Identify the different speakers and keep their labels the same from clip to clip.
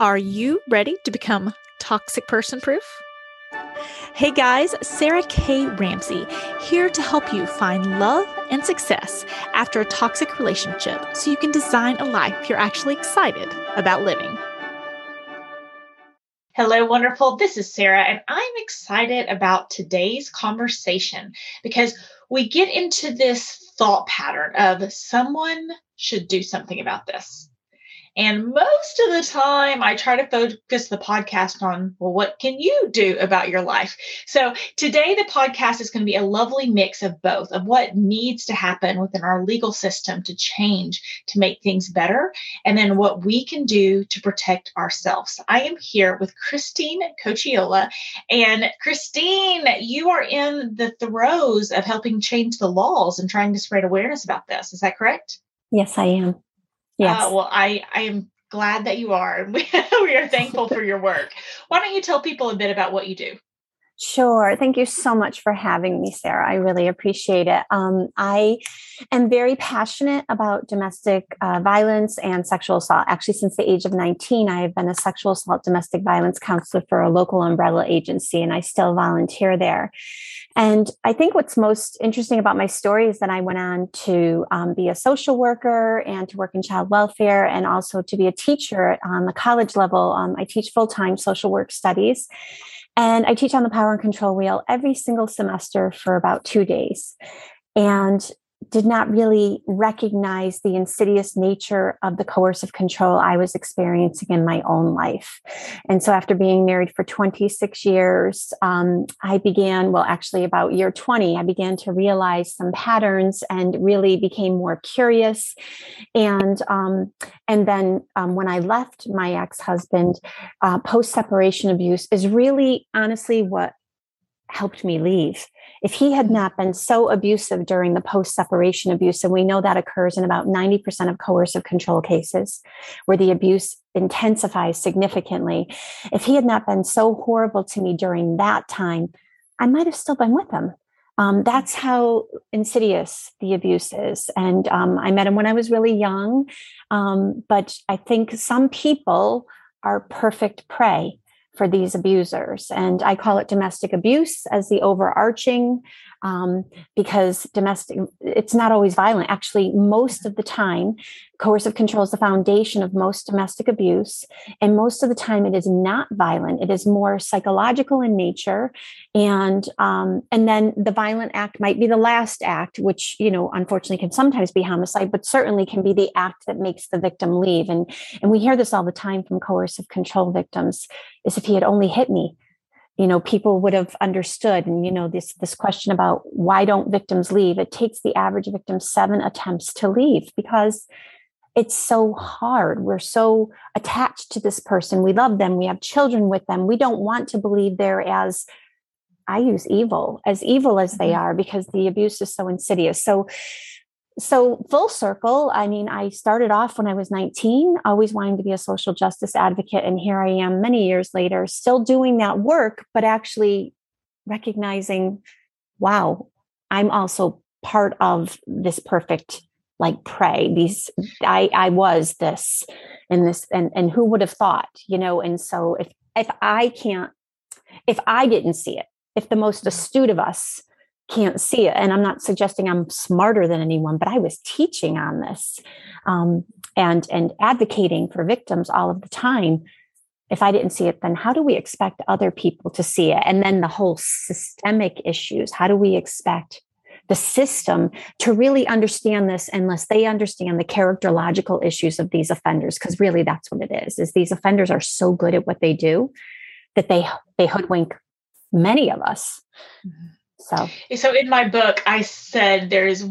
Speaker 1: Are you ready to become toxic person proof? Hey guys, Sarah K. Ramsey here to help you find love and success after a toxic relationship so you can design a life you're actually excited about living.
Speaker 2: Hello, wonderful. This is Sarah, and I'm excited about today's conversation because we get into this thought pattern of someone should do something about this. And most of the time, I try to focus the podcast on, well, what can you do about your life? So today, the podcast is going to be a lovely mix of both of what needs to happen within our legal system to change to make things better, and then what we can do to protect ourselves. I am here with Christine Cocchiola. And Christine, you are in the throes of helping change the laws and trying to spread awareness about this. Is that correct?
Speaker 3: Yes, I am. Yes.
Speaker 2: Uh, well, I, I am glad that you are. We, we are thankful for your work. Why don't you tell people a bit about what you do?
Speaker 3: Sure. Thank you so much for having me, Sarah. I really appreciate it. Um, I am very passionate about domestic uh, violence and sexual assault. Actually, since the age of 19, I have been a sexual assault domestic violence counselor for a local umbrella agency, and I still volunteer there. And I think what's most interesting about my story is that I went on to um, be a social worker and to work in child welfare and also to be a teacher on the college level. Um, I teach full time social work studies. And I teach on the power and control wheel every single semester for about two days. And did not really recognize the insidious nature of the coercive control I was experiencing in my own life. And so, after being married for 26 years, um, I began, well, actually, about year 20, I began to realize some patterns and really became more curious. And um, and then um, when I left my ex husband, uh, post separation abuse is really honestly what helped me leave if he had not been so abusive during the post separation abuse, and we know that occurs in about 90% of coercive control cases where the abuse intensifies significantly, if he had not been so horrible to me during that time, I might have still been with him. Um, that's how insidious the abuse is. And um, I met him when I was really young. Um, but I think some people are perfect prey for these abusers. And I call it domestic abuse as the overarching um, because domestic, it's not always violent. Actually, most of the time, coercive control is the foundation of most domestic abuse. And most of the time, it is not violent. It is more psychological in nature. And, um, and then the violent act might be the last act, which, you know, unfortunately can sometimes be homicide, but certainly can be the act that makes the victim leave. And, and we hear this all the time from coercive control victims is if he had only hit me, you know people would have understood and you know this this question about why don't victims leave? It takes the average victim seven attempts to leave because it's so hard. We're so attached to this person. We love them. We have children with them. We don't want to believe they're as i use evil as evil as they mm-hmm. are because the abuse is so insidious. So so full circle i mean i started off when i was 19 always wanting to be a social justice advocate and here i am many years later still doing that work but actually recognizing wow i'm also part of this perfect like prey. These i i was this and this and and who would have thought you know? And so if if i can't if i didn't see it if the most astute of us can't see it. And I'm not suggesting I'm smarter than anyone, but I was teaching on this um, and and advocating for victims all of the time. If I didn't see it, then how do we expect other people to see it? And then the whole systemic issues. How do we expect the system to really understand this unless they understand the characterological issues of these offenders? Because really, that's what it is. Is these offenders are so good at what they do that they they hoodwink many of us. Mm-hmm so,
Speaker 2: so in my book, I said there's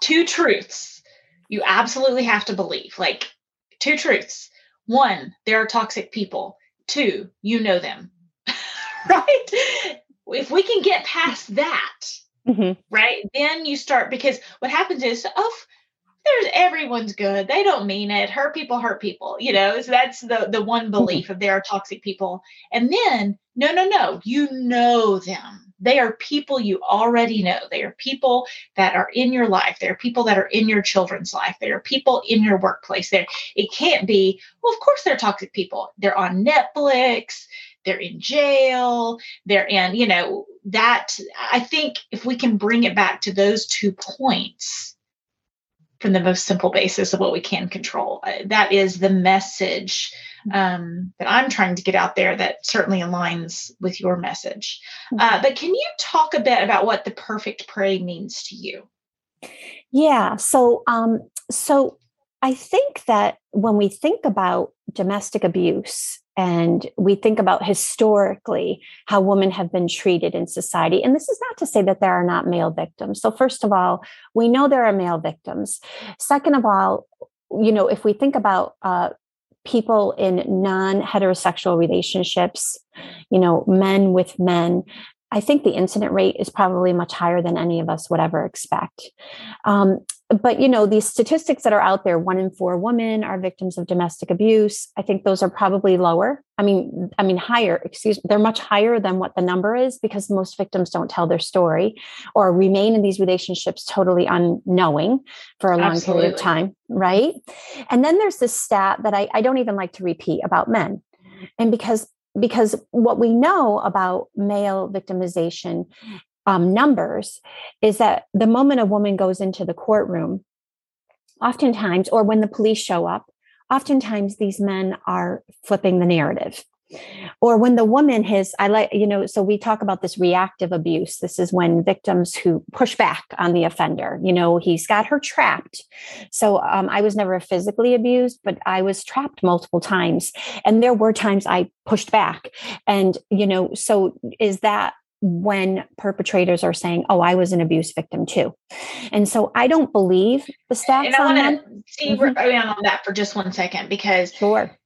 Speaker 2: two truths you absolutely have to believe. Like two truths. One, there are toxic people. Two, you know them. right? If we can get past that, mm-hmm. right, then you start because what happens is, oh, there's everyone's good. They don't mean it. Hurt people hurt people. You know, so that's the the one mm-hmm. belief mm-hmm. of there are toxic people. And then, no, no, no, you know them they are people you already know. They are people that are in your life. They are people that are in your children's life. They are people in your workplace. There, it can't be. Well, of course, they're toxic people. They're on Netflix. They're in jail. They're in. You know that. I think if we can bring it back to those two points from the most simple basis of what we can control, uh, that is the message um, that I'm trying to get out there that certainly aligns with your message. Uh, mm-hmm. but can you talk a bit about what the perfect prey means to you?
Speaker 3: Yeah. So, um, so I think that when we think about domestic abuse and we think about historically how women have been treated in society, and this is not to say that there are not male victims. So, first of all, we know there are male victims. Second of all, you know, if we think about uh, people in non heterosexual relationships, you know, men with men, I think the incident rate is probably much higher than any of us would ever expect. Um, but you know these statistics that are out there one in four women are victims of domestic abuse i think those are probably lower i mean i mean higher excuse me they're much higher than what the number is because most victims don't tell their story or remain in these relationships totally unknowing for a long Absolutely. period of time right and then there's this stat that I, I don't even like to repeat about men and because because what we know about male victimization um, numbers is that the moment a woman goes into the courtroom, oftentimes, or when the police show up, oftentimes these men are flipping the narrative or when the woman has i like you know so we talk about this reactive abuse. This is when victims who push back on the offender you know he's got her trapped. So um, i was never physically abused but i was trapped multiple times. And there were times i pushed back. And you know so is that when perpetrators are saying, "Oh, I was an abuse victim too," and so I don't believe the stats.
Speaker 2: And I want to see mm-hmm. on that for just one second because
Speaker 3: sure,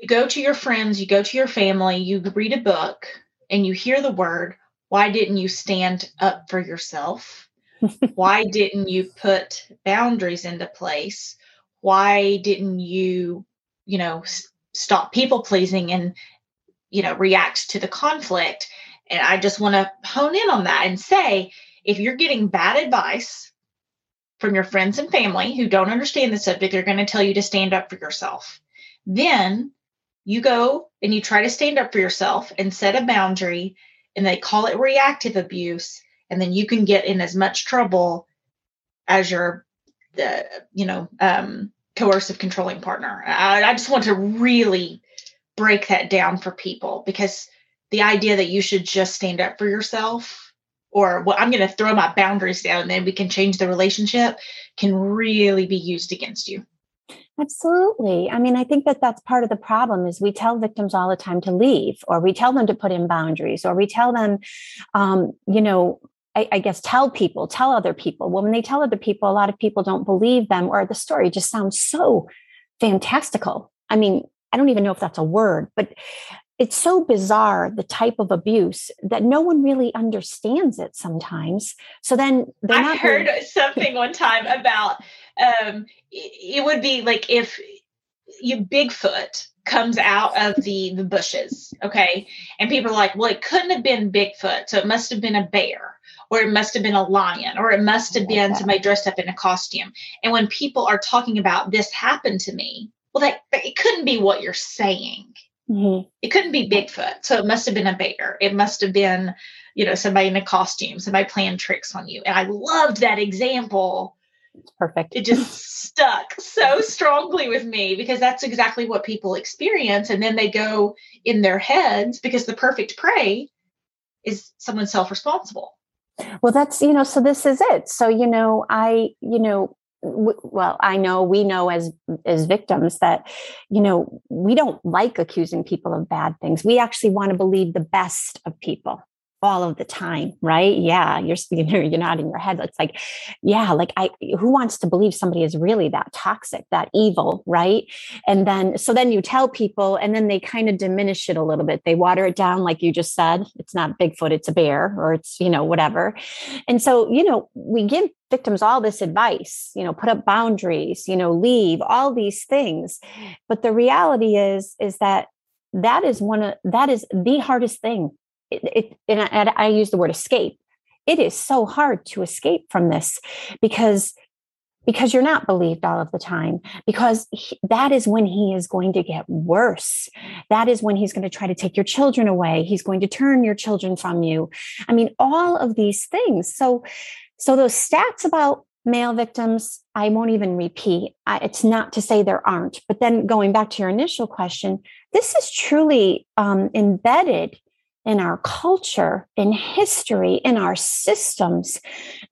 Speaker 2: you go to your friends, you go to your family, you read a book, and you hear the word. Why didn't you stand up for yourself? Why didn't you put boundaries into place? Why didn't you, you know, stop people pleasing and, you know, react to the conflict? And I just want to hone in on that and say if you're getting bad advice from your friends and family who don't understand the subject, they're going to tell you to stand up for yourself. Then you go and you try to stand up for yourself and set a boundary, and they call it reactive abuse. And then you can get in as much trouble as your, the, you know, um, coercive controlling partner. I, I just want to really break that down for people because the idea that you should just stand up for yourself or well i'm going to throw my boundaries down and then we can change the relationship can really be used against you
Speaker 3: absolutely. I mean i think that that's part of the problem is we tell victims all the time to leave or we tell them to put in boundaries or we tell them um, you know I, I guess tell people tell other people. Well when they tell other people a lot of people don't believe them or the story just sounds so fantastical. I mean I don't even know if that's a word, but it's so bizarre the type of abuse that no one really understands it sometimes. So then
Speaker 2: i heard really- something one time about um it would be like if you bigfoot comes out of the the bushes okay and people are like well it couldn't have been bigfoot so it must have been a bear or it must have been a lion or it must have been somebody dressed up in a costume and when people are talking about this happened to me well that it couldn't be what you're saying Mm-hmm. It couldn't be Bigfoot. So it must have been a bear. It must have been, you know, somebody in a costume, somebody playing tricks on you. And I loved that example.
Speaker 3: It's perfect.
Speaker 2: It just stuck so strongly with me because that's exactly what people experience. And then they go in their heads because the perfect prey is someone self responsible.
Speaker 3: Well, that's, you know, so this is it. So, you know, I, you know, well i know we know as as victims that you know we don't like accusing people of bad things we actually want to believe the best of people all of the time right? Yeah you're you're nodding your head. It's like yeah like i who wants to believe somebody is really that toxic that evil right? And then so then you tell people and then they kind of diminish it a little bit. They water it down like you just said. It's not bigfoot it's a bear or it's you know whatever. And so you know we give victims all this advice you know put up boundaries you know leave all these things. But the reality is is that that is one of that is the hardest thing it, it and I, I use the word escape. It is so hard to escape from this because because you're not believed all of the time because he, that is when he is going to get worse. That is when he's going to try to take your children away. He's going to turn your children from you. I mean all of these things. So so those stats about male victims i won't even repeat. I, it's not to say there aren't but then going back to your initial question this is truly um, embedded in our culture, in history, in our systems,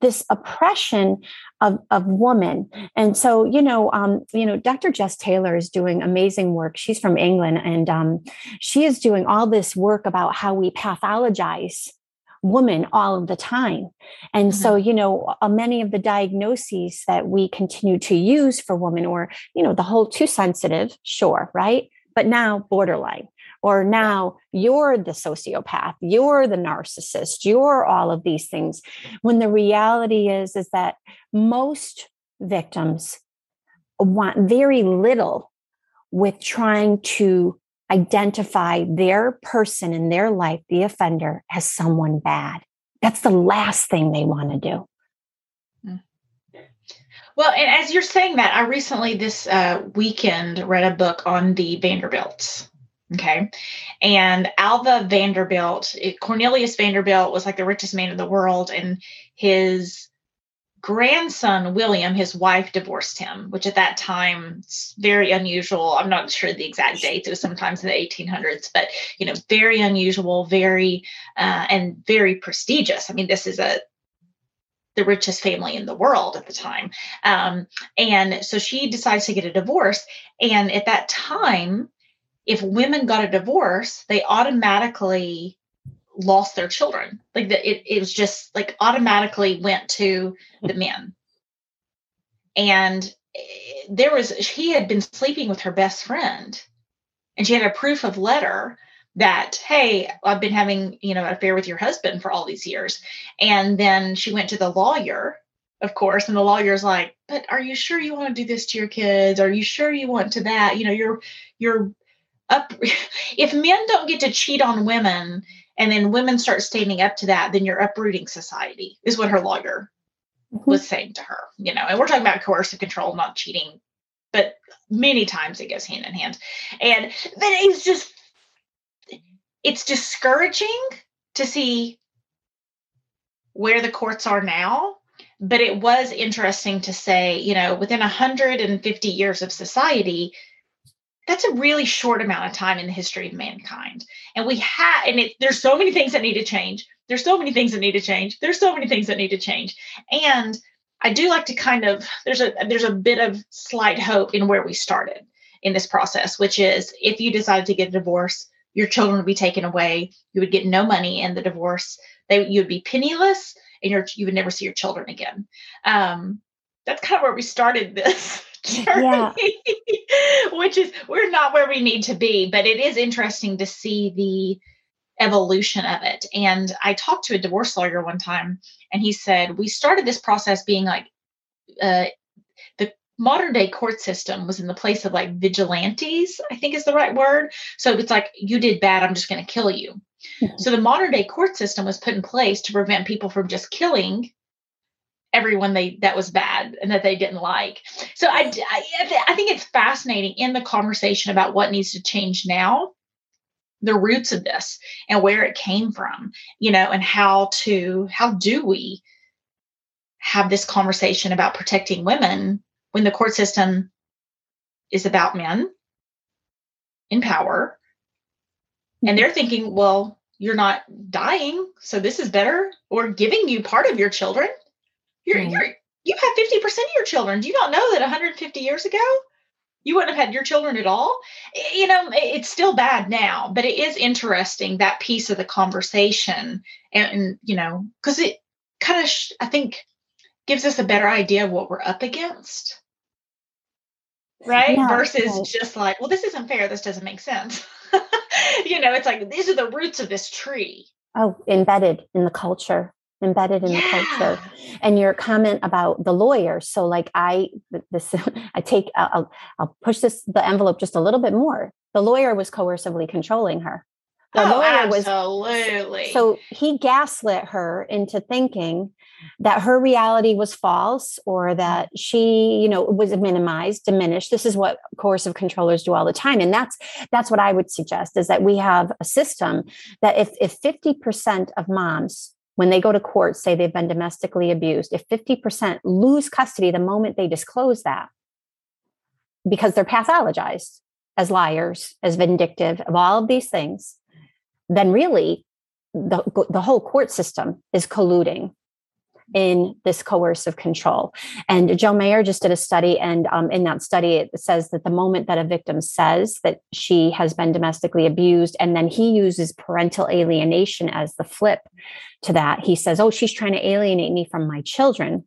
Speaker 3: this oppression of, of woman. And so, you know, um, you know, Dr. Jess Taylor is doing amazing work. She's from England, and um, she is doing all this work about how we pathologize woman all of the time. And mm-hmm. so, you know, uh, many of the diagnoses that we continue to use for women, or, you know, the whole too sensitive, sure, right? But now borderline or now you're the sociopath you're the narcissist you're all of these things when the reality is is that most victims want very little with trying to identify their person in their life the offender as someone bad. That's the last thing they want to do.
Speaker 2: Hmm. well, and as you're saying that, I recently this uh, weekend read a book on the Vanderbilts, Okay. And Alva Vanderbilt, Cornelius Vanderbilt was like the richest man in the world. And his grandson, William, his wife divorced him, which at that time, very unusual. I'm not sure the exact dates. It was sometimes in the 1800s, but, you know, very unusual, very, uh, and very prestigious. I mean, this is a, the richest family in the world at the time. Um, and so she decides to get a divorce. And at that time, if women got a divorce, they automatically lost their children. Like the, it, it was just like automatically went to the hmm. men. And eh, there was, he had been sleeping with her best friend and she had a proof of letter that, hey, I've been having, you know, an affair with your husband for all these years. And then she went to the lawyer, of course, and the lawyer's like, but are you sure you want to do this to your kids? Are you sure you want to that? You know, you're, you're, up if men don't get to cheat on women and then women start standing up to that then you're uprooting society is what her lawyer mm-hmm. was saying to her you know and we're talking about coercive control not cheating but many times it goes hand in hand and then it's just it's discouraging to see where the courts are now but it was interesting to say you know within 150 years of society that's a really short amount of time in the history of mankind. And we have and it, there's so many things that need to change. There's so many things that need to change. There's so many things that need to change. And i do like to kind of there's a there's a bit of slight hope in where we started in this process which is if you decided to get a divorce your children would be taken away. You would get no money in the divorce. They you would be penniless and your you would never see your children again. Um that's kind of where we started this journey, yeah. which is we're not where we need to be, but it is interesting to see the evolution of it. And I talked to a divorce lawyer one time, and he said, We started this process being like, uh, the modern day court system was in the place of like vigilantes, I think is the right word. So it's like, you did bad, I'm just going to kill you. Mm-hmm. So the modern day court system was put in place to prevent people from just killing everyone they that was bad and that they didn't like. So I, I, I think it's fascinating in the conversation about what needs to change now, the roots of this and where it came from, you know, and how to how do we have this conversation about protecting women when the court system is about men in power and they're thinking well you're not dying so this is better or giving you part of your children you're, mm. you're, you have 50% of your children. Do you not know that 150 years ago, you wouldn't have had your children at all? You know, it's still bad now, but it is interesting that piece of the conversation. And, and you know, because it kind of, sh- I think, gives us a better idea of what we're up against. Right? Yeah, Versus right. just like, well, this isn't fair. This doesn't make sense. you know, it's like, these are the roots of this tree.
Speaker 3: Oh, embedded in the culture embedded in yeah. the culture. And your comment about the lawyer so like i this i take I'll, I'll push this the envelope just a little bit more. The lawyer was coercively controlling her. The
Speaker 2: oh,
Speaker 3: lawyer
Speaker 2: was absolutely.
Speaker 3: So he gaslit her into thinking that her reality was false or that she you know was minimized diminished. This is what coercive controllers do all the time. And that's that's what i would suggest is that we have a system that if if 50% of moms when they go to court say they've been domestically abused if 50% lose custody the moment they disclose that because they're pathologized as liars as vindictive of all of these things then really the, the whole court system is colluding in this coercive control. And Joan Meier just did a study, and um, in that study, it says that the moment that a victim says that she has been domestically abused, and then he uses parental alienation as the flip to that, he says, Oh, she's trying to alienate me from my children.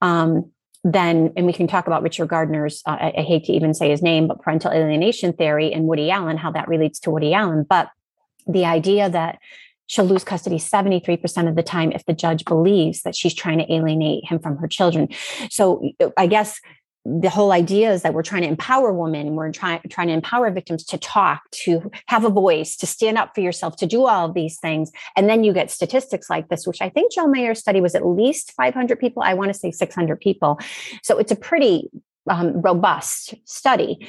Speaker 3: Um, then, and we can talk about Richard Gardner's, uh, I, I hate to even say his name, but parental alienation theory and Woody Allen, how that relates to Woody Allen. But the idea that she'll lose custody 73% of the time if the judge believes that she's trying to alienate him from her children. So I guess the whole idea is that we're trying to empower women we're trying trying to empower victims to talk to have a voice to stand up for yourself to do all of these things. And then you get statistics like this which i think Joan Meier's study was at least 500 people. I want to say 600 people. So it's a pretty um, robust study.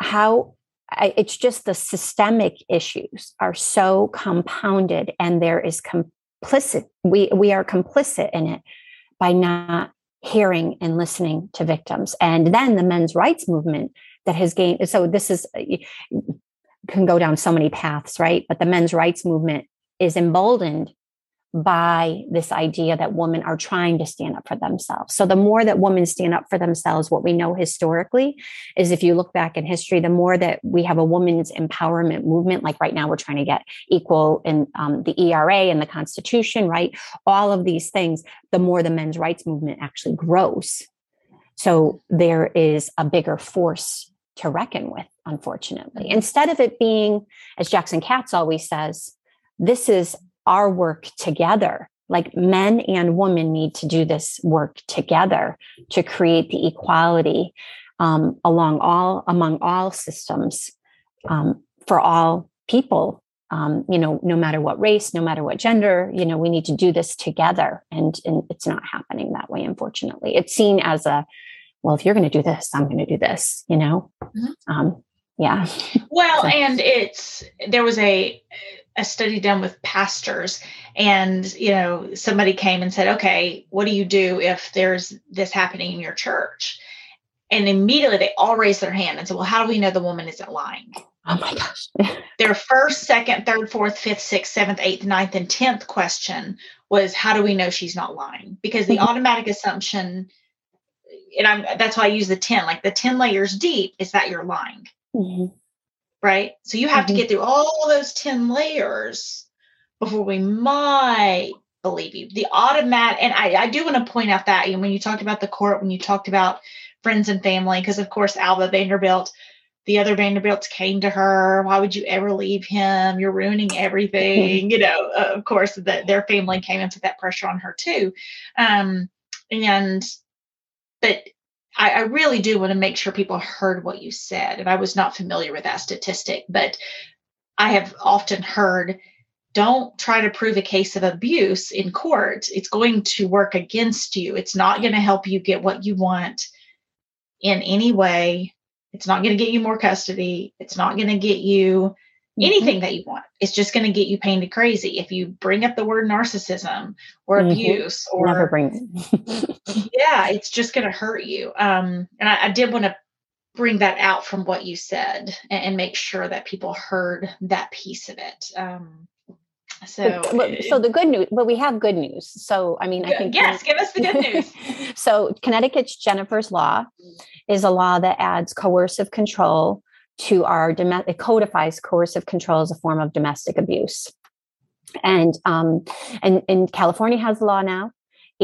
Speaker 3: How I, it's just the systemic issues are so compounded and there is complicit we we are complicit in it by not hearing and listening to victims. And then the men's rights movement that has gained so this is uh, can go down so many paths right? But the men's rights movement is emboldened by this idea that women are trying to stand up for themselves. So the more that women stand up for themselves, what we know historically is if you look back in history, the more that we have a women's empowerment movement, like right now we're trying to get equal in um, the ERA and the Constitution, right? All of these things, the more the men's rights movement actually grows. So there is a bigger force to reckon with, unfortunately. Instead of it being, as Jackson Katz always says, this is our work together. Like men and women need to do this work together to create the equality um, along all among all systems um, for all people. Um, you know, no matter what race, no matter what gender, you know, we need to do this together, and and it's not happening that way. Unfortunately, it's seen as a well. If you're going to do this, I'm going to do this. You know, mm-hmm. Um, yeah.
Speaker 2: Well, so. and it's there was a a study done with pastors. And you know somebody came and said okay what do you do if there's this happening in your church? And immediately they all raised their hand and said well how do we know the woman isn't lying?
Speaker 3: Oh my gosh.
Speaker 2: Their first second third fourth fifth sixth seventh eighth ninth and tenth question was how do we know she's not lying? Because the mm-hmm. automatic assumption and i'm that's why i use the 10 like the 10 layers deep is that you're lying. Mm-hmm right? So you have mm-hmm. to get through all those 10 layers before we might believe you. The automatic, and I, I do want to point out that when you talked about the court, when you talked about friends and family, because of course, Alva Vanderbilt, the other Vanderbilts came to her. Why would you ever leave him? You're ruining everything. you know, uh, of course, the, their family came and put that pressure on her too. Um, and, but I, I really do want to make sure people heard what you said. And I was not familiar with that statistic, but I have often heard don't try to prove a case of abuse in court. It's going to work against you. It's not going to help you get what you want in any way. It's not going to get you more custody. It's not going to get you Mm-hmm. anything that you want. It's just going to get you painted crazy. If you bring up the word narcissism or mm-hmm. abuse or
Speaker 3: never bring
Speaker 2: yeah, it's just going to hurt you. Um, and I, I did want to bring that out from what you said and, and, make sure that people heard that piece of it. Um, so,
Speaker 3: so the good news, but we have good news. So, I mean, I think
Speaker 2: yes, give us the good news.
Speaker 3: so, Connecticut's Jennifer's Law is a law that adds coercive control to our domestic, codifies coercive control as a form of domestic abuse. And um, and, and California has the law now,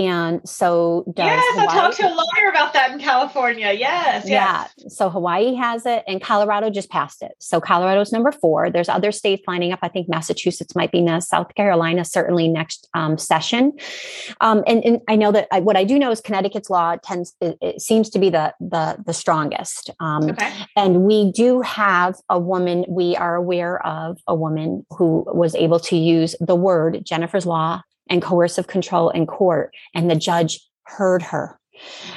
Speaker 3: And so
Speaker 2: Yes, Hawaii. I talked to a lawyer about that in California. Yes, yes.
Speaker 3: Yeah. So Hawaii has it and Colorado just passed it. So Colorado's number four. There's other states lining up. I think Massachusetts might be next, South Carolina, certainly next um, session. Um, and, and, I know that I, what I do know is Connecticut's law tends, it, it seems to be the, the, the strongest. Um, okay. And we do have a woman, we are aware of a woman who was able to use the word Jennifer's Law and coercive control in court, and the judge heard her.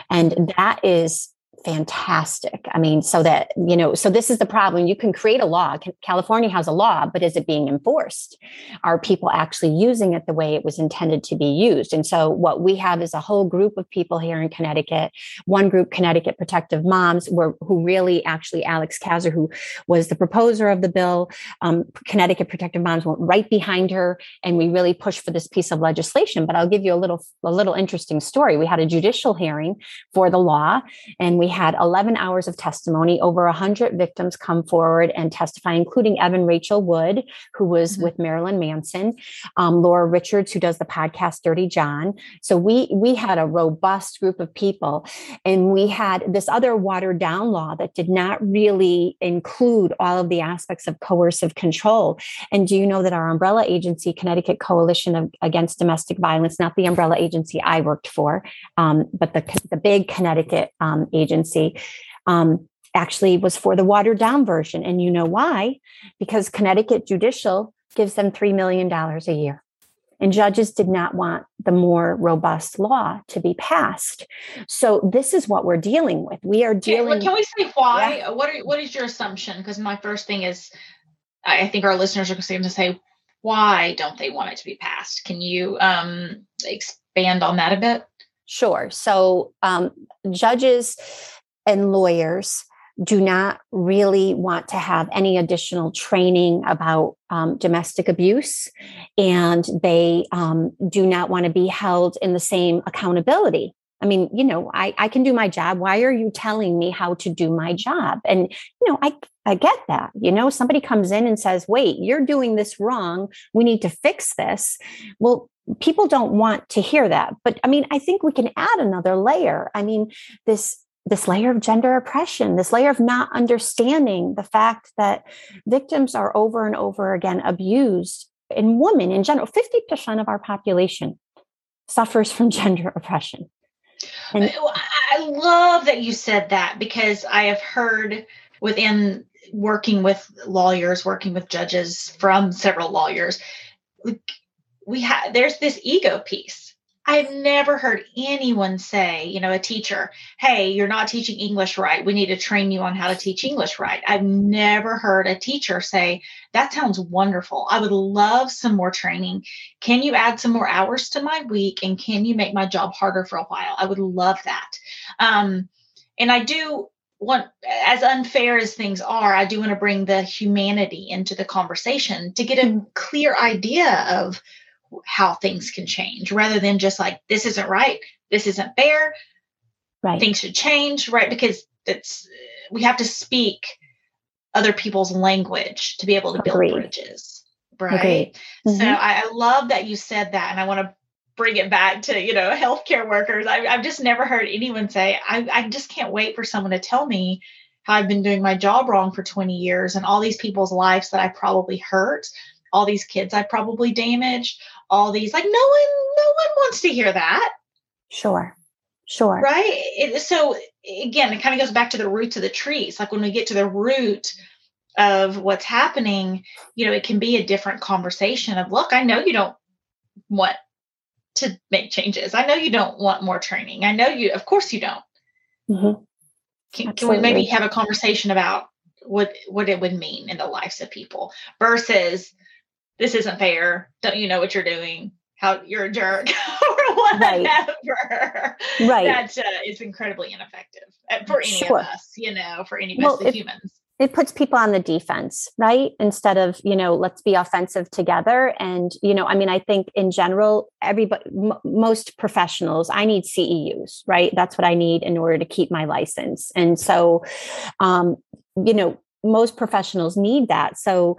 Speaker 3: And that is fantastic. I mean, so that, you know, so this is the problem. You can create a law. California has a law, but is it being enforced? Are people actually using it the way it was intended to be used? And so what we have is a whole group of people here in Connecticut, one group, Connecticut Protective Moms, who really actually Alex Kasser, who was the proposer of the bill, um, Connecticut Protective Moms went right behind her and we really pushed for this piece of legislation. But I'll give you a little, a little interesting story. We had a judicial hearing for the law and we had 11 hours of testimony. Over 100 victims come forward and testify, including Evan Rachel Wood, who was mm-hmm. with Marilyn Manson, um, Laura Richards, who does the podcast Dirty John. So we we had a robust group of people, and we had this other watered down law that did not really include all of the aspects of coercive control. And do you know that our umbrella agency, Connecticut Coalition of, Against Domestic Violence, not the umbrella agency I worked for, um, but the the big Connecticut um, agency um, actually was for the watered down version. And you know why? Because Connecticut Judicial gives them $3 million a year. And judges did not want the more robust law to be passed. So this is what we're dealing with. We are dealing.
Speaker 2: Can, can we say why? Yeah. What are, what is your assumption? Because my first thing is, I think our listeners are going to say, why don't they want it to be passed? Can you um, expand on that a bit?
Speaker 3: Sure. So um, judges and lawyers do not really want to have any additional training about um, domestic abuse, and they um, do not want to be held in the same accountability. I mean, you know, I, I can do my job. Why are you telling me how to do my job? And, you know, I, I get that. You know, somebody comes in and says, wait, you're doing this wrong. We need to fix this. Well, people don't want to hear that. But I mean, I think we can add another layer. I mean, this this layer of gender oppression, this layer of not understanding the fact that victims are over and over again abused. And women in general, 50% of our population suffers from gender oppression.
Speaker 2: And I love that you said that because I have heard within working with lawyers, working with judges from several lawyers, we have there's this ego piece I've never heard anyone say, you know, a teacher, hey, you're not teaching English right. We need to train you on how to teach English right. I've never heard a teacher say, that sounds wonderful. I would love some more training. Can you add some more hours to my week? And can you make my job harder for a while? I would love that. Um, and I do want, as unfair as things are, I do want to bring the humanity into the conversation to get a mm-hmm. clear idea of how things can change rather than just like this isn't right this isn't fair right. things should change right? Because it's we have to speak other people's language to be able to Agreed. build bridges right? Mm-hmm. so I, I, love that you said that and i want to bring it back to you know healthcare workers. I, have just never heard anyone say I, I just can't wait for someone to tell me how i've been doing my job wrong for 20 years and all these people's lives that i probably hurt all these kids I probably damaged, all these like no one no one wants to hear that.
Speaker 3: Sure. Sure.
Speaker 2: Right? It, so again, it kind of goes back to the roots of the trees. Like when we get to the root of what's happening, you know, it can be a different conversation of look, I know you don't want to make changes. I know you don't want more training. I know you, of course you don't. Mm-hmm. Can, can we maybe have a conversation about what what it would mean in the lives of people versus this isn't fair. Don't you know what you're doing? How you're a jerk or whatever. Right. right. That uh, is incredibly ineffective uh, for any sure. of us, you know, for any of well, us it, humans.
Speaker 3: It puts people on the defense, right? Instead of, you know, let's be offensive together. And, you know, I mean, I think in general, everybody, m- most professionals, I need CEUs, right? That's what I need in order to keep my license. And so, um, you know, most professionals need that. So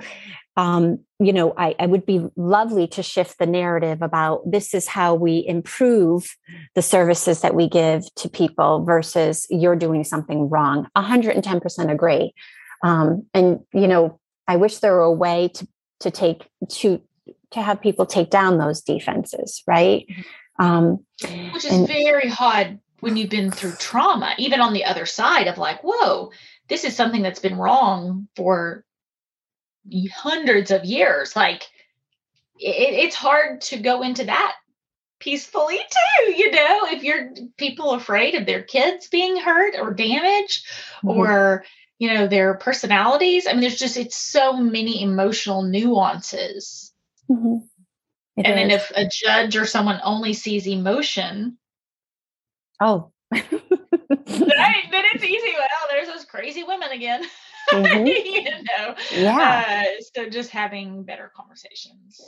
Speaker 3: um, you know, I, I would be lovely to shift the narrative about this is how we improve the services that we give to people versus you're doing something wrong. 110% agree. Um, and, you know, I wish there were a way to, to take, to, to have people take down those defenses, right?
Speaker 2: Mm-hmm. Um, Which is and, very hard when you've been through trauma, even on the other side of like, whoa, this is something that's been wrong for hundreds of years. Like it, it's hard to go into that peacefully too, you know, if you're people afraid of their kids being hurt or damaged mm-hmm. or you know their personalities i mean there's just it's so many emotional nuances mm-hmm. and is. then if a judge or someone only sees emotion
Speaker 3: oh
Speaker 2: right then it's easy well there's those crazy women again mm-hmm. you know? Yeah. Uh, so just having better conversations.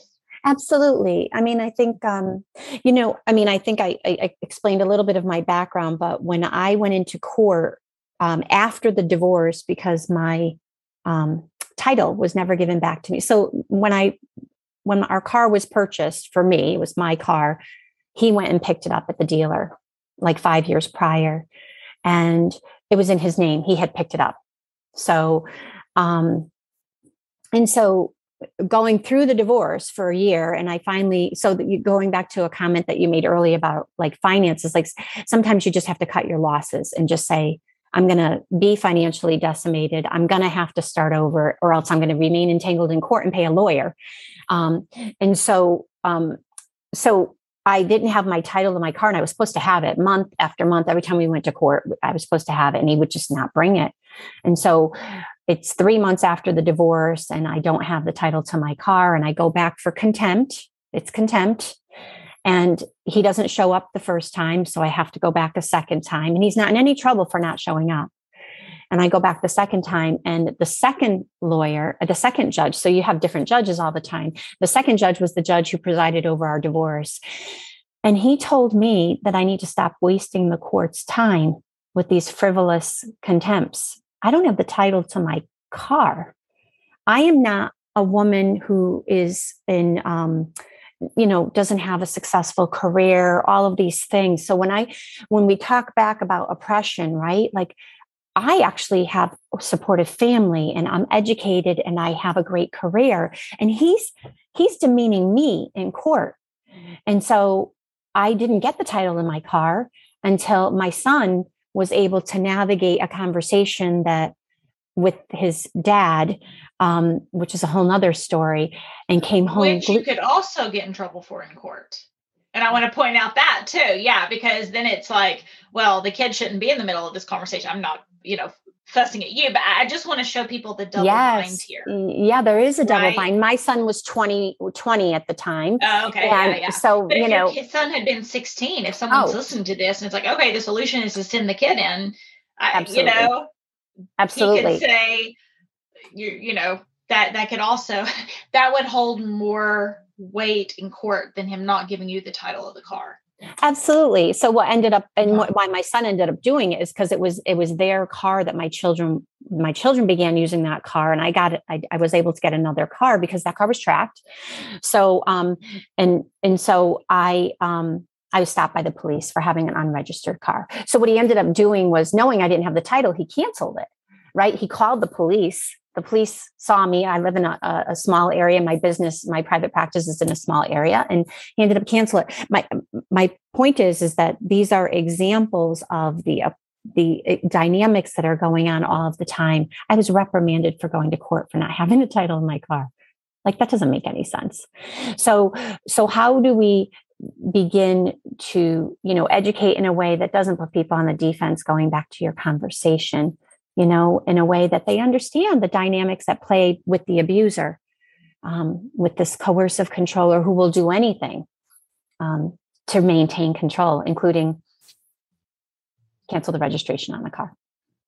Speaker 3: Absolutely. I mean i think um you know i mean i think I, I explained a little bit of my background but when i went into court um, after the divorce because my um, title was never given back to me. So when i when our car was purchased for me it was my car he went and picked it up at the dealer like five years prior. And it was in his name. He had picked it up so, um, and so going through the divorce for a year and i finally so that you going back to a comment that you made earlier about like finances like sometimes you just have to cut your losses and just say i'm going to be financially decimated i'm going to have to start over or else i'm going to remain entangled in court and pay a lawyer um, and so um, so I didn't have my title to my car and I was supposed to have it month after month. Every time we went to court, I was supposed to have it and he would just not bring it. And so it's three months after the divorce and I don't have the title to my car and I go back for contempt. It's contempt. And he doesn't show up the first time. So I have to go back a second time. And he's not in any trouble for not showing up. And I go back the second time, and the second lawyer, the second judge, so you have different judges all the time. The second judge was the judge who presided over our divorce. And he told me that I need to stop wasting the court's time with these frivolous contempts. I don't have the title to my car. I am not a woman who is in, um, you know, doesn't have a successful career, all of these things. So when I, when we talk back about oppression, right? Like I actually have a supportive family and I'm educated and I have a great career. And he's he's demeaning me in court. And so I didn't get the title in my car until my son was able to navigate a conversation that with his dad, um, which is a whole nother story, and came home.
Speaker 2: Which you could also get in trouble for in court. And I want to point out that too. Yeah, because then it's like, well, the kid shouldn't be in the middle of this conversation. I'm not, you know, fussing at you, but I just want to show people the double yes. bind here.
Speaker 3: Yeah, there is a double right? bind. My son was 20, 20 at the time.
Speaker 2: Oh, okay. yeah, yeah.
Speaker 3: So,
Speaker 2: but
Speaker 3: you know,
Speaker 2: his son had been 16. If someone's oh. listening to this and it's like, okay, the solution is to send the kid in, I, you know,
Speaker 3: absolutely.
Speaker 2: He could say, you, you know, that, that could also, that would hold more weight in court than him not giving you the title of the car.
Speaker 3: Absolutely. So what ended up and what, why my son ended up doing it is because it was it was their car that my children my children began using that car and I got it I, I was able to get another car because that car was tracked. So um and and so I um I was stopped by the police for having an unregistered car. So what he ended up doing was knowing I didn't have the title, he canceled it. Right? He called the police the police saw me. I live in a, a, small area. My business, my private practice is in a small area, and he ended up canceling. My my point is is that these are examples of the uh, the uh, dynamics that are going on all of the time. I was reprimanded for going to court for not having a title in my car. Like that doesn't make any sense. So so how do we begin to you know educate in a way that doesn't put people on the defense? Going back to your conversation you know, in a way that they understand the dynamics that play with the abuser, um, with this coercive controller who will do anything um, to maintain control, including cancel the registration on the car.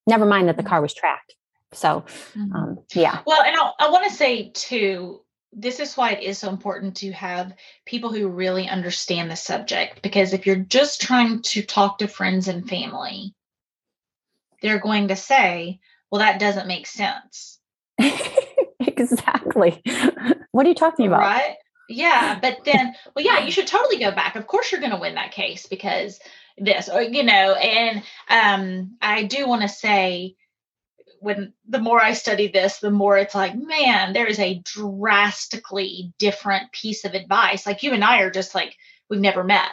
Speaker 3: Never mind that the car was tracked. So, mm-hmm. um, yeah.
Speaker 2: Well, and I'll, I want to say too, this is why it is so important to have people who really understand the subject. Because if you're just trying to talk to friends and family, they're going to say, well, that doesn't make sense.
Speaker 3: exactly. What are you talking about?
Speaker 2: Right. Yeah. But then, well, yeah, you should totally go back. Of course, you're going to win that case because this, or, you know, and um, I do want to say, when the more I study this, the more it's like, man, there is a drastically different piece of advice. Like you and I are just like, we've never met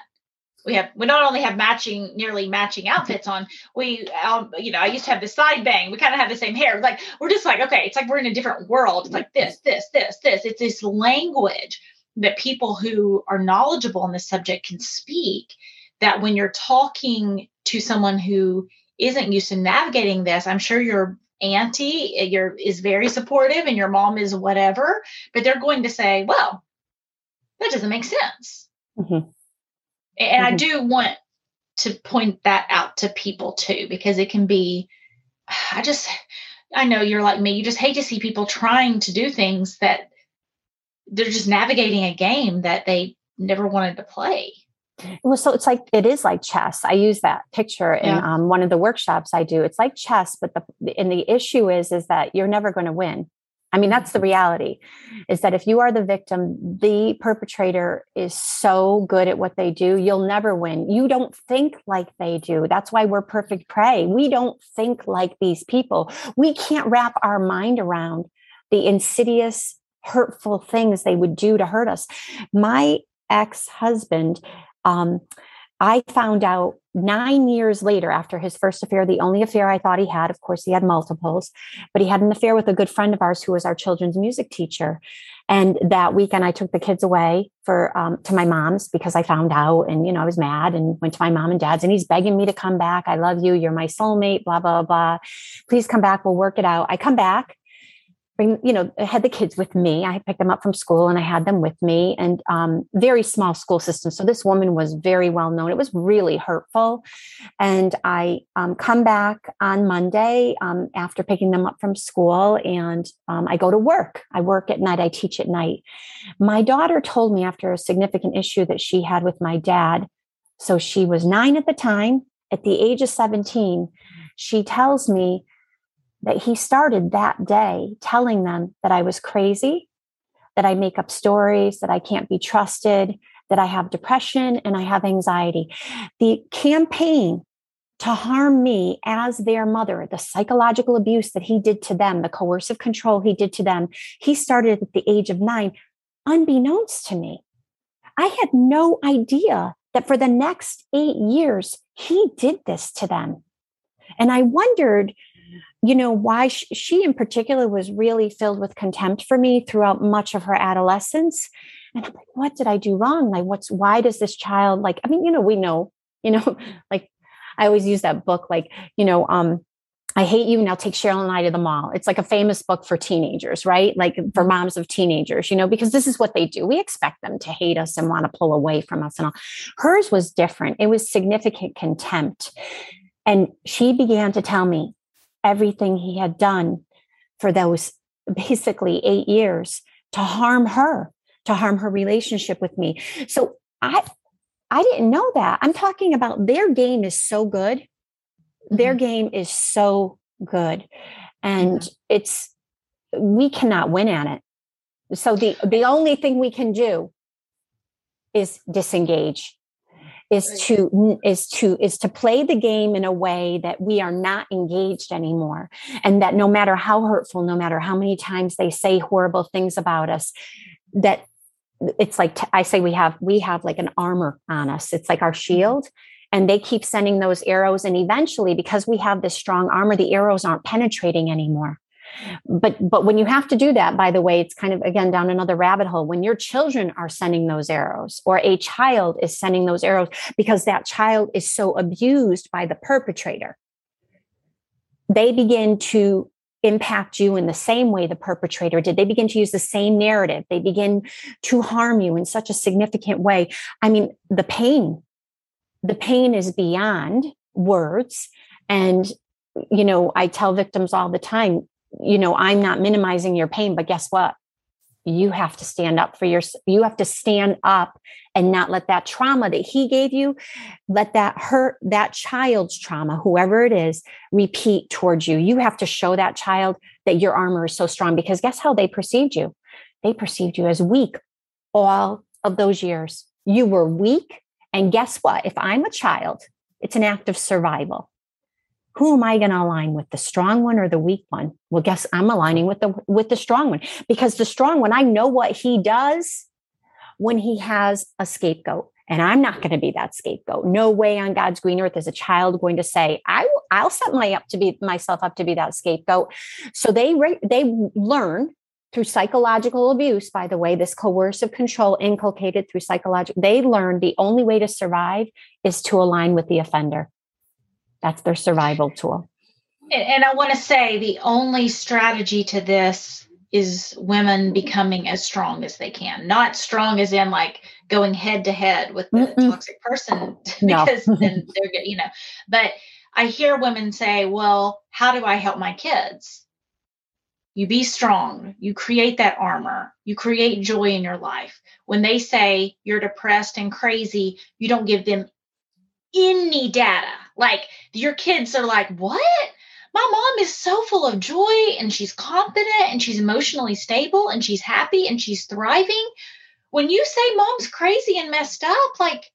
Speaker 2: we have we not only have matching nearly matching outfits on we um, you know i used to have the side bang. We kind of have the same hair. Like we're just like okay it's like we're in a different world. It's like this this this this. It's this language that people who are knowledgeable in this subject can speak that when you're talking to someone who isn't used to navigating this i'm sure your auntie eh, your is very supportive and your mom is whatever but they're going to say well that doesn't make sense. Mm-hmm. And mm-hmm. I do want to point that out to people too, because it can be, I just, I know you're like me, you just hate to see people trying to do things that they're just navigating a game that they never wanted to play.
Speaker 3: Well, so it's like it is like chess. I use that picture in yeah. um, one of the workshops I do. It's like chess, but the and the issue is is that you're never going to win. I mean, that's the reality is that if you are the victim, the perpetrator is so good at what they do, you'll never win. You don't think like they do. That's why we're perfect prey. We don't think like these people. We can't wrap our mind around the insidious, hurtful things they would do to hurt us. My ex husband, um, I found out nine years later after his first affair, the only affair I thought he had, of course, he had multiples, but he had an affair with a good friend of ours who was our children's music teacher. And that weekend, I took the kids away for um, to my mom's because I found out, and you know, I was mad and went to my mom and dad's, and he's begging me to come back. I love you. You're my soulmate. Blah blah blah. Please come back. We'll work it out. I come back bring, you know, I had the kids with me. I picked them up from school and I had them with me and um, very small school system. So this woman was very well known. It was really hurtful. And I um, come back on Monday um, after picking them up from school and um, I go to work. I work at night. I teach at night. My daughter told me after a significant issue that she had with my dad. So she was nine at the time. At the age of 17, she tells me that he started that day telling them that I was crazy, that I make up stories, that I can't be trusted, that I have depression and I have anxiety. The campaign to harm me as their mother, the psychological abuse that he did to them, the coercive control he did to them, he started at the age of nine, unbeknownst to me. I had no idea that for the next eight years, he did this to them. And I wondered you know why she, she in particular was really filled with contempt for me throughout much of her adolescence and i'm like what did i do wrong like what's why does this child like i mean you know we know you know like i always use that book like you know um I hate you. Now take Cheryl and I to the mall. It's like a famous book for teenagers, right? Like for mm-hmm. moms of teenagers, you know, because this is what they do. We expect them to hate us and want to pull away from us and all. Hers was different. It was significant contempt. And she began to tell me, everything he had done for those basically eight years to harm her, to harm her relationship with me. So I I didn't know that. I'm talking about their game is so good. Their mm-hmm. game is so good. And it's we cannot win at it. So the the only thing we can do is disengage is to is to is to play the game in a way that we are not engaged anymore. And that no matter how hurtful no matter how many times they say horrible things about us that it's like I say we have we have like an armor on us. It's like our mm-hmm. shield. And they keep sending those arrows and eventually because we have this strong armor the arrows aren't penetrating anymore but but when you have to do that by the way it's kind of again down another rabbit hole. When your children are sending those arrows or a child is sending those arrows because that child is so abused by the perpetrator they begin to impact you in the same way the perpetrator did. They begin to use the same narrative. They begin to harm you in such a significant way. I mean the pain the pain is beyond words. And you know i tell victims all the time you know, I'm not minimizing your pain, but guess what? you have to stand up for your you have to stand up and not let that trauma that he gave you let that hurt that child's trauma whoever it is repeat towards you. You have to show that child that your armor is so strong because guess how they perceived you? They perceived you as weak all of those years. You were weak and guess what? If i'm a child it's an act of survival who am I going to align with, the strong one or the weak one? Well, guess I'm aligning with the with the strong one because the strong one, I know what he does when he has a scapegoat. And I'm not going to be that scapegoat. No way on God's green earth is a child going to say, I, I'll set my up to be myself up to be that scapegoat. So they they learn through psychological abuse, by the way, this coercive control inculcated through psychological, they learn the only way to survive is to align with the offender. That's their survival tool.
Speaker 2: And I want to say the only strategy to this is women becoming as strong as they can. Not strong as in like going head to head with the Mm-mm. toxic person because no. then they're good, you know. But I hear women say, "Well, how do I help my kids?" You be strong. You create that armor. You create joy in your life. When they say you're depressed and crazy, you don't give them any data. Like your kids are like, what? My mom is so full of joy and she's confident and she's emotionally stable and she's happy and she's thriving. When you say mom's crazy and messed up, like,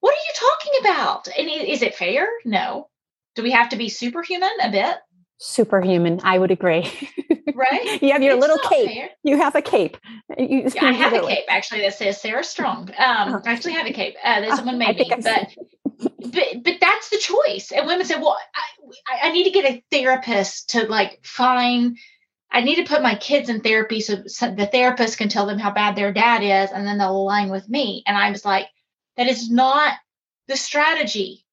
Speaker 2: what are you talking about? And is it fair? No. Do we have to be superhuman a bit?
Speaker 3: Superhuman, I would agree.
Speaker 2: Right?
Speaker 3: you have your it's little cape. Fair. You have a cape.
Speaker 2: You, yeah, I have a cape actually that says Sarah Strong. Um, I actually have a cape. Uh, that someone made me, but but but that's the choice. And women say, well, I, I need to get a therapist to like find. I need to put my kids in therapy so, so the therapist can tell them how bad their dad is, and then they'll align with me. And I was like, that is not the strategy.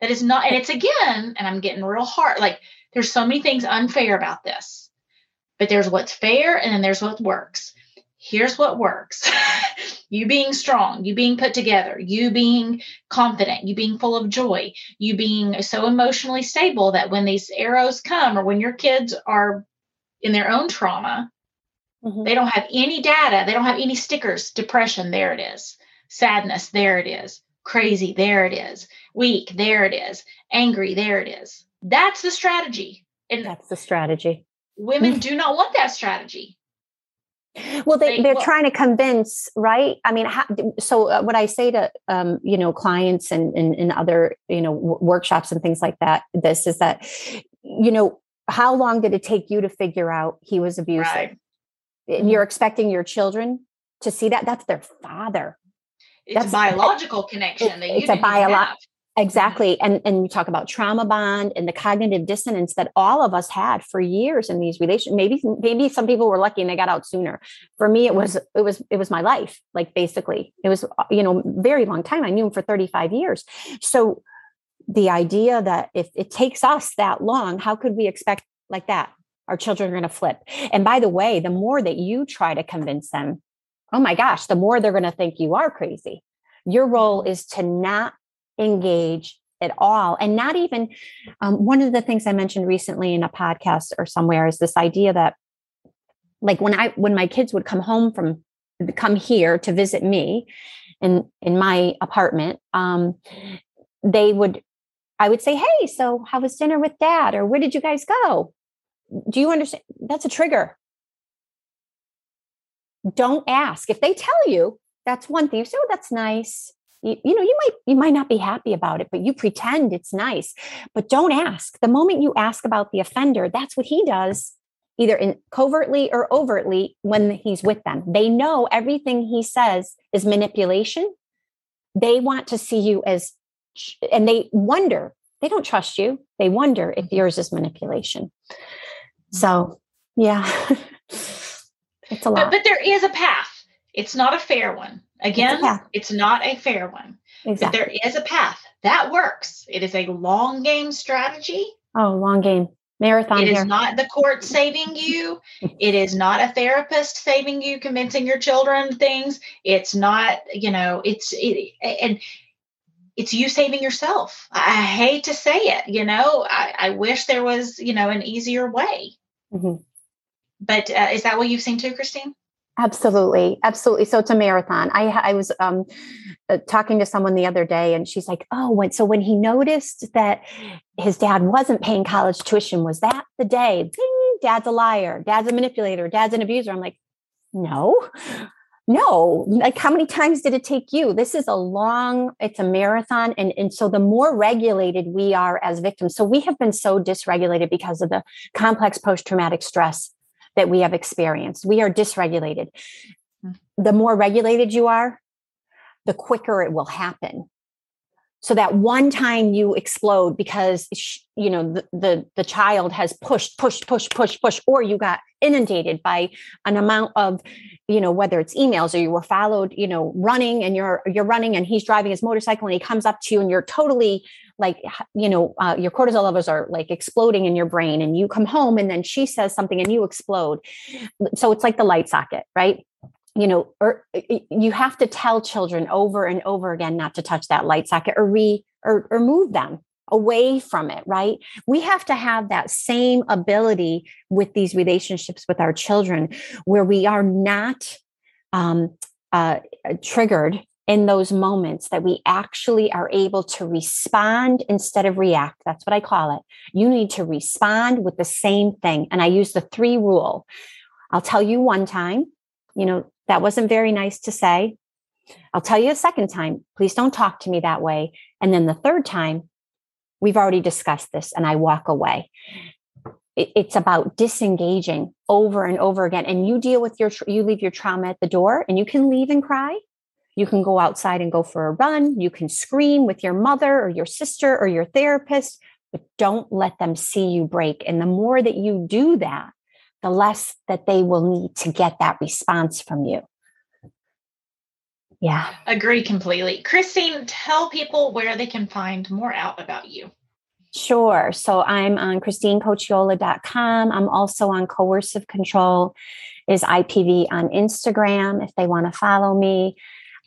Speaker 2: That is not, and it's again, and I'm getting real hard. Like, there's so many things unfair about this, but there's what's fair, and then there's what works here's what works you being strong, you being put together, you being confident, you being full of joy, you being so emotionally stable that when these arrows come or when your kids are in their own trauma, mm-hmm. they don't have any data, they don't have any stickers. Depression, there it is. Sadness, there it is. Crazy, there it is. Weak, there it is. Angry, there it is. That's the strategy.
Speaker 3: And that's the strategy.
Speaker 2: Women do not want that strategy
Speaker 3: well they, they're well, trying to convince right? I mean how, so uh, what i say to um, you know clients and, and, and other you know w- workshops and things like that this is that you know how long did it take you to figure out he was abusive? Right. and you're expecting your children to see that? That's their father.
Speaker 2: It's that's a biological connection
Speaker 3: it, it's a biological Exactly. And and we talk about trauma bond and the cognitive dissonance that all of us had for years in these relations. Maybe maybe some people were lucky and they got out sooner. For me, it was it was it was my life. Like basically, it was uh, you know very long time. I knew him for 35 years. So the idea that if it takes us that long, how could we expect like that? Our children are going to flip. And by the way, the more that you try to convince them, oh my gosh, the more they're going to think you are crazy. Your role is to not engage at all. And not even um, one of the things i mentioned recently in a podcast or somewhere is this idea that like when i when my kids would come home from come here to visit me in in my apartment um they would i would say hey so how was dinner with dad? Or where did you guys go? Do you understand that's a trigger. Don't ask. If they tell you that's one thing. You say oh that's nice you, you know you might you might not be happy about it but you pretend it's nice. But don't ask. The moment you ask about the offender that's what he does either in covertly or overtly when he's with them. They know everything he says is manipulation. They want to see you as and they wonder. They don't trust you. They wonder if yours is manipulation. So yeah. It's a lot.
Speaker 2: but, but there is a path it's not a fair one Again, it's, it's not a fair one. Exactly. But there is a path that works. It is a long game strategy.
Speaker 3: Oh, long game. Marathon.
Speaker 2: It
Speaker 3: here.
Speaker 2: is not the court saving you. it is not a therapist saving you, convincing your children things. It's not, you know, it's it, and it's you saving yourself. I hate to say it, you know. I, I wish there was, you know, an easier way. Mm-hmm. But uh, is that what you've seen too, Christine?
Speaker 3: Absolutely, absolutely. So it's a marathon. I I was um, uh, talking to someone the other day, and she's like, "Oh, when so when he noticed that his dad wasn't paying college tuition, was that the day? Ding, dad's a liar. Dad's a manipulator. Dad's an abuser." I'm like, "No, no. Like, how many times did it take you? This is a long. It's a marathon, and and so the more regulated we are as victims, so we have been so dysregulated because of the complex post traumatic stress that we have experienced. We are dysregulated. Mm. The more regulated you are, the quicker it will happen. So that one time you explode because you know the, the, the child has pushed, pushed, pushed, pushed, pushed, or you got inundated by an amount of, you know, whether it's emails or you were followed, you know, running and you're you're running and he's driving his motorcycle and he comes up to you and you're totally like you know uh, your cortisol levels are like exploding in your brain and you come home and then she says something and you explode. So it's like the light socket right you know or you have to tell children over and over again not to touch that light socket or re or, or move them away from it right we have to have that same ability with these relationships with our children where we are not um, uh, triggered in those moments that we actually are able to respond instead of react. That's what I call it. You need to respond with the same thing. And I use the three rule. I'll tell you one time, you know, that wasn't very nice to say. I'll tell you a second time, please don't talk to me that way. And then the third time, we've already discussed this and I walk away. It's about disengaging over and over again. And you deal with your, you leave your trauma at the door and you can leave and cry you can go outside and go for a run. You can scream with your mother or your sister or your therapist, but don't let them see you break. And the more that you do that, the less that they will need to get that response from you. Yeah.
Speaker 2: Agree completely. Christine, tell people where they can find more out about you.
Speaker 3: Sure. So I'm on christinecocchiola.com. I'm also on coercive control is IPV on Instagram if they want to follow me.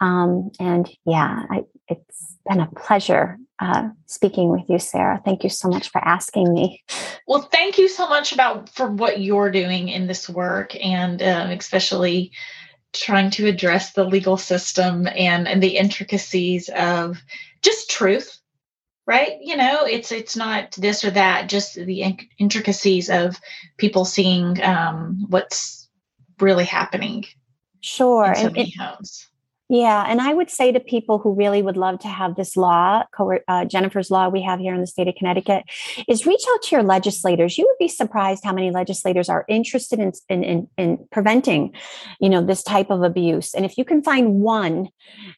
Speaker 3: Um, and yeah, I, it's been a pleasure uh, speaking with you, Sarah. Thank you so much for asking me.
Speaker 2: Well, thank you so much about for what you're doing in this work, and um, especially trying to address the legal system and and the intricacies of just truth right you know it's it's not this or that just the intricacies of people seeing um, what's really happening
Speaker 3: sure
Speaker 2: in so many homes
Speaker 3: yeah. And I would say to people who really would love to have this law, uh, Jennifer's law we have here in the state of Connecticut, is reach out to your legislators. You would be surprised how many legislators are interested in, in, in, in preventing, you know, this type of abuse. And if you can find one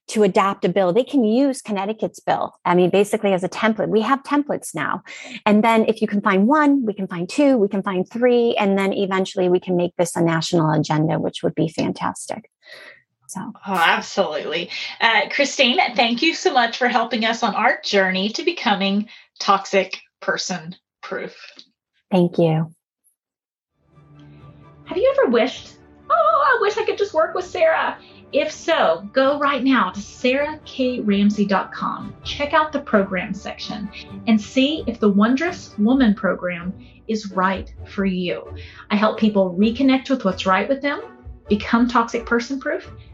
Speaker 3: to adopt a bill, they can use Connecticut's bill. I mean, basically as a template. We have templates now. And then if you can find one, we can find two, we can find three, and then eventually we can make this a national agenda, which would be fantastic.
Speaker 2: So, oh, absolutely. Uh, Christine, thank you so much for helping us on our journey to becoming toxic person proof.
Speaker 3: Thank you.
Speaker 2: Have you ever wished, oh, I wish I could just work with Sarah? If so, go right now to sarahkramsey.com. Check out the program section and see if the Wondrous Woman program is right for you. I help people reconnect with what's right with them, become toxic person proof,